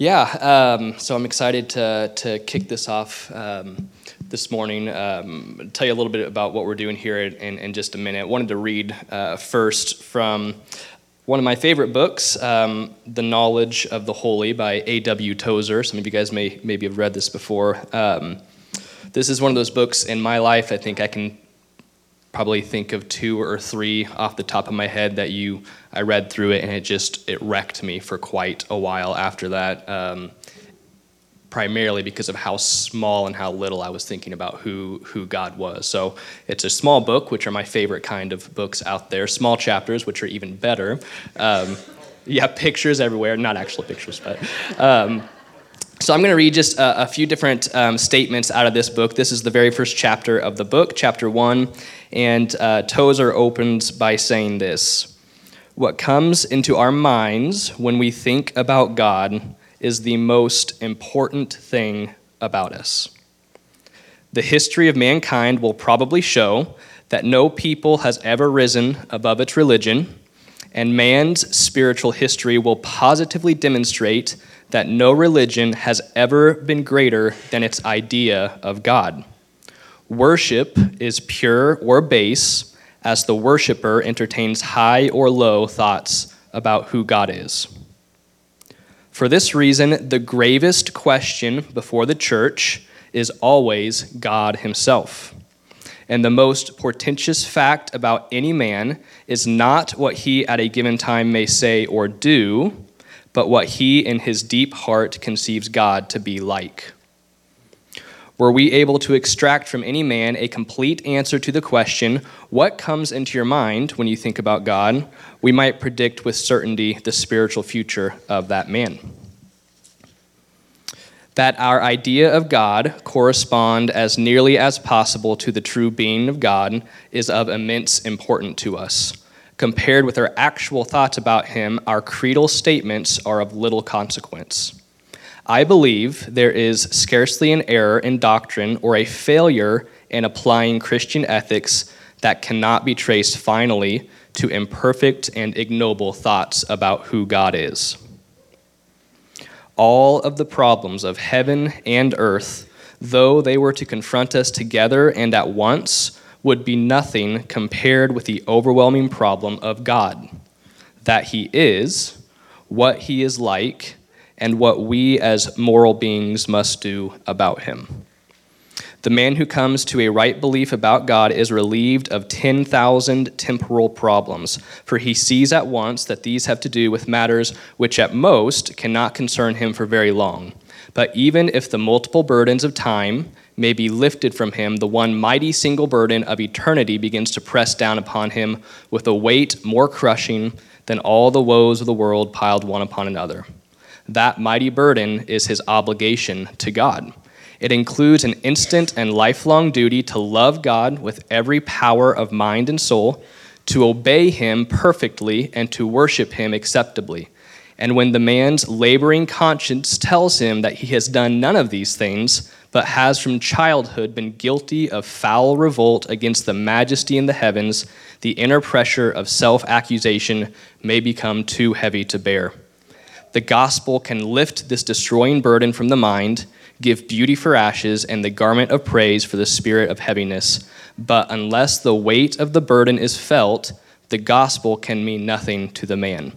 Yeah, um, so I'm excited to, to kick this off um, this morning. Um, tell you a little bit about what we're doing here in, in just a minute. Wanted to read uh, first from one of my favorite books, um, The Knowledge of the Holy by A.W. Tozer. Some of you guys may maybe have read this before. Um, this is one of those books in my life I think I can probably think of two or three off the top of my head that you I read through it and it just it wrecked me for quite a while after that. Um, primarily because of how small and how little I was thinking about who who God was. So it's a small book, which are my favorite kind of books out there. Small chapters, which are even better. Um, yeah, pictures everywhere. Not actual pictures, but. Um, so I'm going to read just a, a few different um, statements out of this book. This is the very first chapter of the book, chapter one, and uh, Tozer opens by saying this What comes into our minds when we think about God is the most important thing about us. The history of mankind will probably show that no people has ever risen above its religion, and man's spiritual history will positively demonstrate that no religion has ever been greater than its idea of God. Worship is pure or base as the worshiper entertains high or low thoughts about who God is. For this reason, the gravest question before the church is always God Himself. And the most portentous fact about any man is not what he at a given time may say or do, but what he in his deep heart conceives God to be like. Were we able to extract from any man a complete answer to the question, What comes into your mind when you think about God? we might predict with certainty the spiritual future of that man. That our idea of God correspond as nearly as possible to the true being of God is of immense importance to us. Compared with our actual thoughts about Him, our creedal statements are of little consequence. I believe there is scarcely an error in doctrine or a failure in applying Christian ethics that cannot be traced finally to imperfect and ignoble thoughts about who God is. All of the problems of heaven and earth, though they were to confront us together and at once, would be nothing compared with the overwhelming problem of God that He is, what He is like, and what we as moral beings must do about him. The man who comes to a right belief about God is relieved of 10,000 temporal problems, for he sees at once that these have to do with matters which at most cannot concern him for very long. But even if the multiple burdens of time may be lifted from him, the one mighty single burden of eternity begins to press down upon him with a weight more crushing than all the woes of the world piled one upon another that mighty burden is his obligation to God. It includes an instant and lifelong duty to love God with every power of mind and soul, to obey him perfectly, and to worship him acceptably. And when the man's laboring conscience tells him that he has done none of these things, but has from childhood been guilty of foul revolt against the majesty in the heavens, the inner pressure of self accusation may become too heavy to bear. The gospel can lift this destroying burden from the mind, give beauty for ashes, and the garment of praise for the spirit of heaviness. But unless the weight of the burden is felt, the gospel can mean nothing to the man.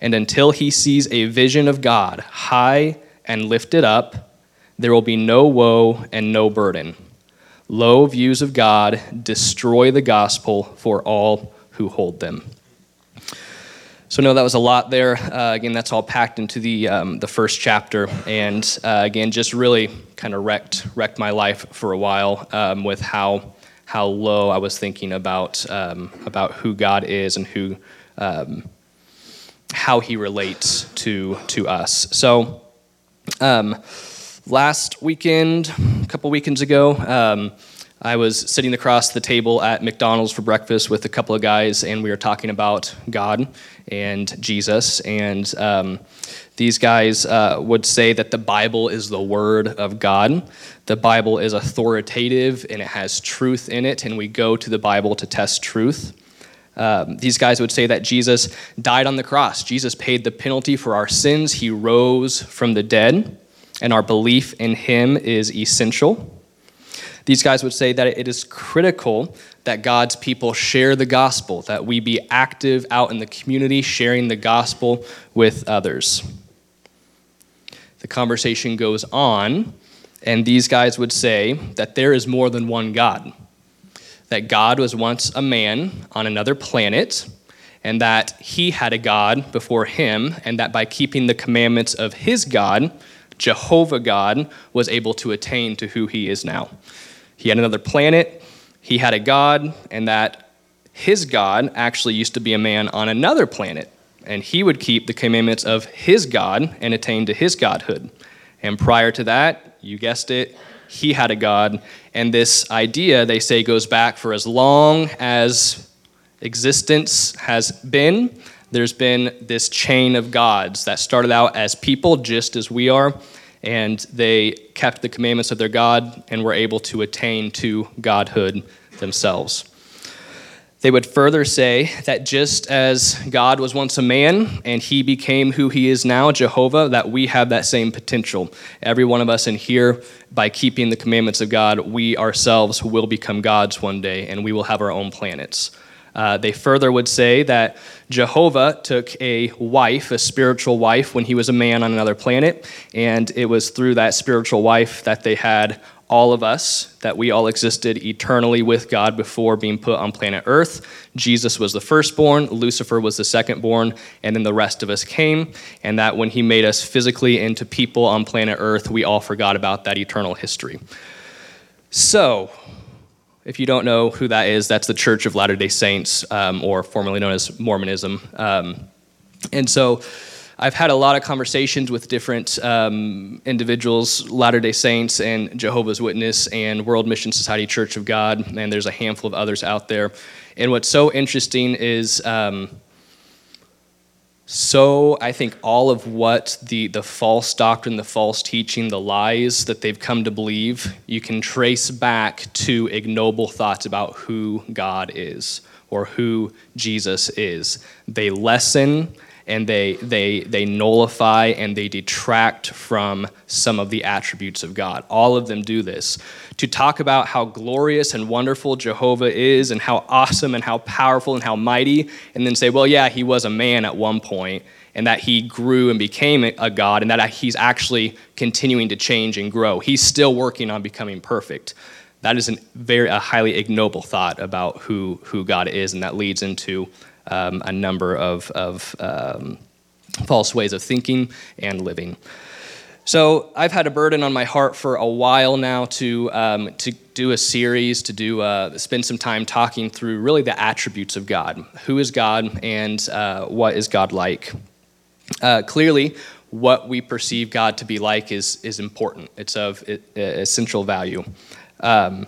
And until he sees a vision of God high and lifted up, there will be no woe and no burden. Low views of God destroy the gospel for all who hold them. So no, that was a lot there. Uh, again, that's all packed into the um, the first chapter, and uh, again, just really kind of wrecked wrecked my life for a while um, with how how low I was thinking about um, about who God is and who um, how He relates to to us. So um, last weekend, a couple weekends ago. I was sitting across the table at McDonald's for breakfast with a couple of guys, and we were talking about God and Jesus. And um, these guys uh, would say that the Bible is the Word of God. The Bible is authoritative and it has truth in it, and we go to the Bible to test truth. Um, these guys would say that Jesus died on the cross. Jesus paid the penalty for our sins. He rose from the dead, and our belief in him is essential. These guys would say that it is critical that God's people share the gospel, that we be active out in the community sharing the gospel with others. The conversation goes on, and these guys would say that there is more than one God. That God was once a man on another planet, and that he had a God before him, and that by keeping the commandments of his God, Jehovah God was able to attain to who he is now. He had another planet, he had a God, and that his God actually used to be a man on another planet and he would keep the commandments of his God and attain to his godhood. And prior to that, you guessed it, he had a God. And this idea, they say, goes back for as long as existence has been. There's been this chain of gods that started out as people, just as we are, and they kept the commandments of their God and were able to attain to godhood themselves. They would further say that just as God was once a man and he became who he is now, Jehovah, that we have that same potential. Every one of us in here, by keeping the commandments of God, we ourselves will become gods one day and we will have our own planets. Uh, they further would say that Jehovah took a wife, a spiritual wife, when he was a man on another planet, and it was through that spiritual wife that they had all of us, that we all existed eternally with God before being put on planet Earth. Jesus was the firstborn, Lucifer was the secondborn, and then the rest of us came. And that when he made us physically into people on planet Earth, we all forgot about that eternal history. So, if you don't know who that is, that's the Church of Latter day Saints, um, or formerly known as Mormonism. Um, and so, I've had a lot of conversations with different um, individuals, Latter day Saints and Jehovah's Witness and World Mission Society Church of God, and there's a handful of others out there. And what's so interesting is. So I think all of what the, the false doctrine, the false teaching, the lies that they've come to believe, you can trace back to ignoble thoughts about who God is or who Jesus is. They lessen and they, they, they nullify and they detract from some of the attributes of God. All of them do this. To talk about how glorious and wonderful Jehovah is and how awesome and how powerful and how mighty, and then say, well, yeah, he was a man at one point, and that he grew and became a God, and that he's actually continuing to change and grow. He's still working on becoming perfect. That is a very a highly ignoble thought about who, who God is, and that leads into um, a number of, of um, false ways of thinking and living. So I've had a burden on my heart for a while now to um, to do a series, to do uh, spend some time talking through really the attributes of God. Who is God, and uh, what is God like? Uh, clearly, what we perceive God to be like is is important. It's of essential value. Um,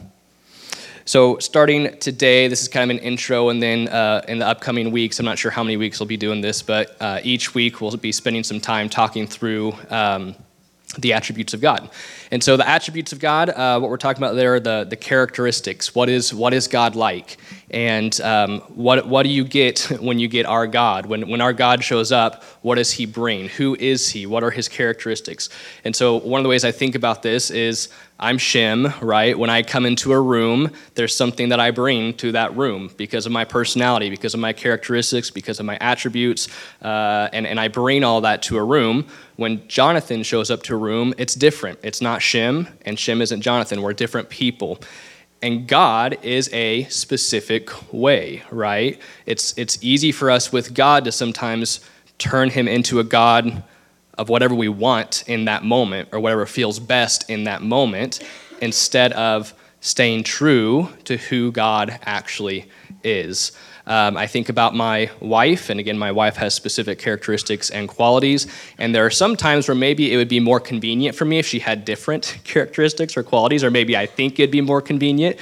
so, starting today, this is kind of an intro, and then uh, in the upcoming weeks, I'm not sure how many weeks we'll be doing this, but uh, each week we'll be spending some time talking through um, the attributes of God. And so, the attributes of God, uh, what we're talking about there are the, the characteristics. What is, what is God like? And um, what, what do you get when you get our God? When, when our God shows up, what does he bring? Who is he? What are his characteristics? And so, one of the ways I think about this is I'm Shem, right? When I come into a room, there's something that I bring to that room because of my personality, because of my characteristics, because of my attributes, uh, and, and I bring all that to a room. When Jonathan shows up to a room, it's different. It's not Shem, and Shem isn't Jonathan. We're different people. And God is a specific way, right? It's, it's easy for us with God to sometimes turn him into a God of whatever we want in that moment or whatever feels best in that moment instead of staying true to who God actually is. Um, I think about my wife, and again, my wife has specific characteristics and qualities. And there are some times where maybe it would be more convenient for me if she had different characteristics or qualities, or maybe I think it'd be more convenient,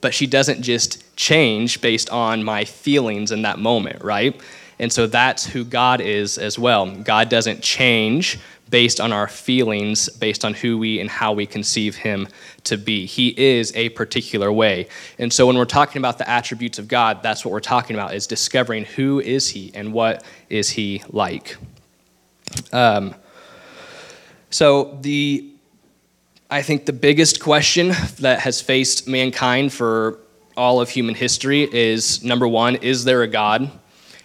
but she doesn't just change based on my feelings in that moment, right? And so that's who God is as well. God doesn't change based on our feelings, based on who we and how we conceive him to be. He is a particular way. And so when we're talking about the attributes of God, that's what we're talking about is discovering who is he and what is he like. Um, so the I think the biggest question that has faced mankind for all of human history is number one, is there a God?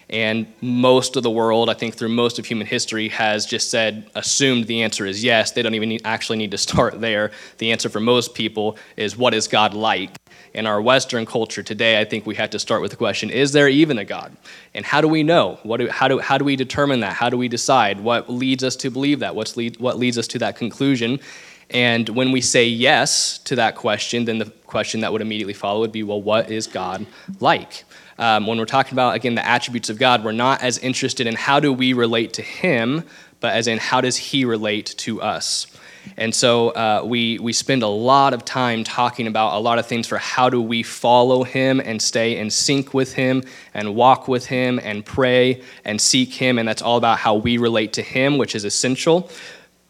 And most of the world, I think through most of human history, has just said, assumed the answer is yes. They don't even need, actually need to start there. The answer for most people is, what is God like? In our Western culture today, I think we have to start with the question, is there even a God? And how do we know? What do, how, do, how do we determine that? How do we decide? What leads us to believe that? What's lead, what leads us to that conclusion? And when we say yes to that question, then the question that would immediately follow would be, well, what is God like? Um, when we're talking about, again, the attributes of God, we're not as interested in how do we relate to Him, but as in how does He relate to us. And so uh, we, we spend a lot of time talking about a lot of things for how do we follow Him and stay in sync with Him and walk with Him and pray and seek Him. And that's all about how we relate to Him, which is essential.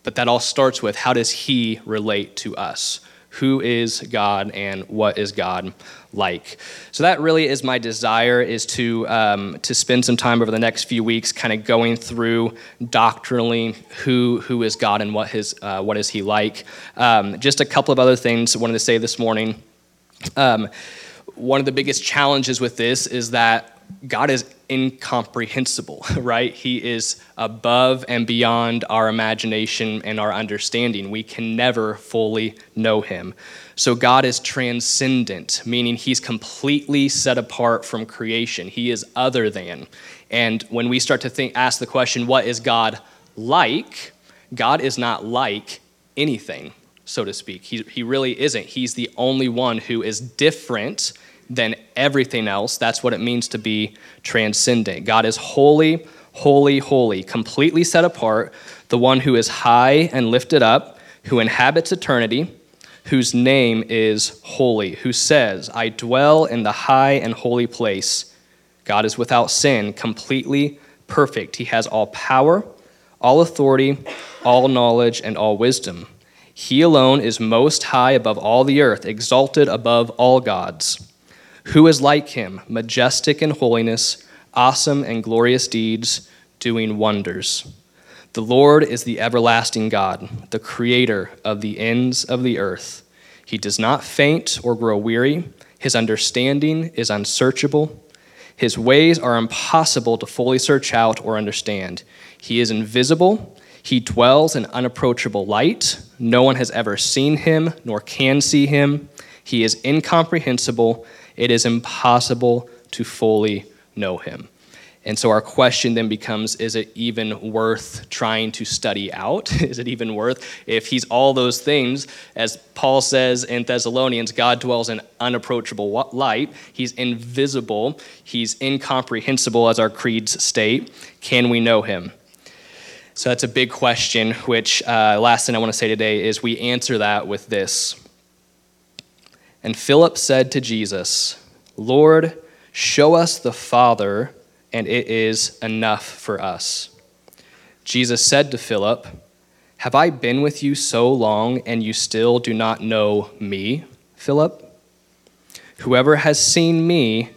But that all starts with how does He relate to us? Who is God and what is God like. So that really is my desire is to um, to spend some time over the next few weeks, kind of going through doctrinally who who is God and what his uh, what is He like. Um, just a couple of other things I wanted to say this morning. Um, one of the biggest challenges with this is that God is incomprehensible, right? He is above and beyond our imagination and our understanding. We can never fully know him. So God is transcendent, meaning he's completely set apart from creation. He is other than. And when we start to think ask the question what is God like? God is not like anything, so to speak. He, he really isn't. He's the only one who is different than everything else. That's what it means to be transcendent. God is holy, holy, holy, completely set apart, the one who is high and lifted up, who inhabits eternity, whose name is holy, who says, I dwell in the high and holy place. God is without sin, completely perfect. He has all power, all authority, all knowledge, and all wisdom. He alone is most high above all the earth, exalted above all gods. Who is like him, majestic in holiness, awesome and glorious deeds, doing wonders? The Lord is the everlasting God, the creator of the ends of the earth. He does not faint or grow weary. His understanding is unsearchable. His ways are impossible to fully search out or understand. He is invisible. He dwells in unapproachable light. No one has ever seen him, nor can see him. He is incomprehensible it is impossible to fully know him. And so our question then becomes is it even worth trying to study out? is it even worth, if he's all those things, as Paul says in Thessalonians, God dwells in unapproachable light, he's invisible, he's incomprehensible, as our creeds state. Can we know him? So that's a big question, which uh, last thing I want to say today is we answer that with this and Philip said to Jesus, Lord, show us the Father, and it is enough for us. Jesus said to Philip, Have I been with you so long, and you still do not know me, Philip? Whoever has seen me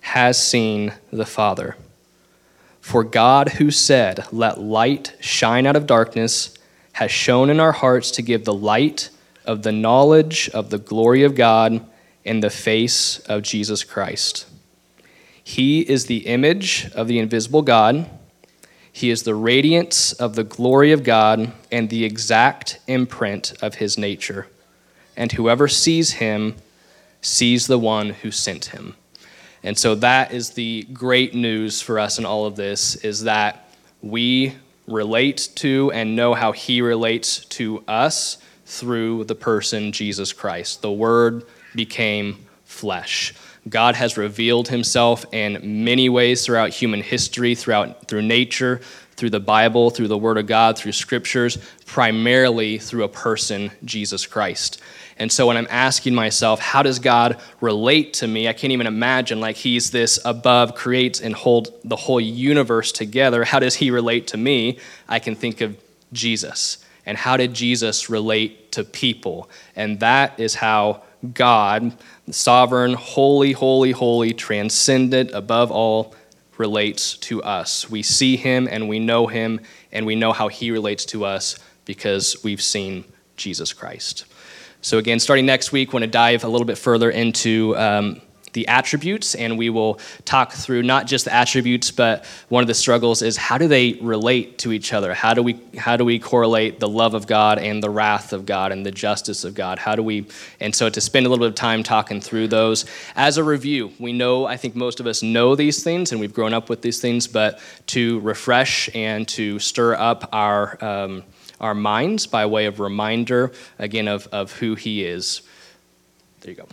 has seen the Father. For God, who said, Let light shine out of darkness, has shone in our hearts to give the light of the knowledge of the glory of God in the face of Jesus Christ. He is the image of the invisible God. He is the radiance of the glory of God and the exact imprint of his nature. And whoever sees him sees the one who sent him. And so that is the great news for us in all of this is that we relate to and know how he relates to us through the person Jesus Christ. The Word became flesh. God has revealed himself in many ways throughout human history, throughout through nature, through the Bible, through the Word of God, through scriptures, primarily through a person, Jesus Christ. And so when I'm asking myself, how does God relate to me? I can't even imagine like he's this above, creates and hold the whole universe together. How does he relate to me? I can think of Jesus. And how did Jesus relate to people? And that is how God, sovereign, holy, holy, holy, transcendent, above all, relates to us. We see him and we know him and we know how he relates to us because we've seen Jesus Christ. So, again, starting next week, I want to dive a little bit further into um, the attributes, and we will talk through not just the attributes, but one of the struggles is how do they relate to each other? How do we how do we correlate the love of God and the wrath of God and the justice of God? How do we? And so to spend a little bit of time talking through those as a review, we know I think most of us know these things and we've grown up with these things, but to refresh and to stir up our um, our minds by way of reminder again of, of who he is. There you go.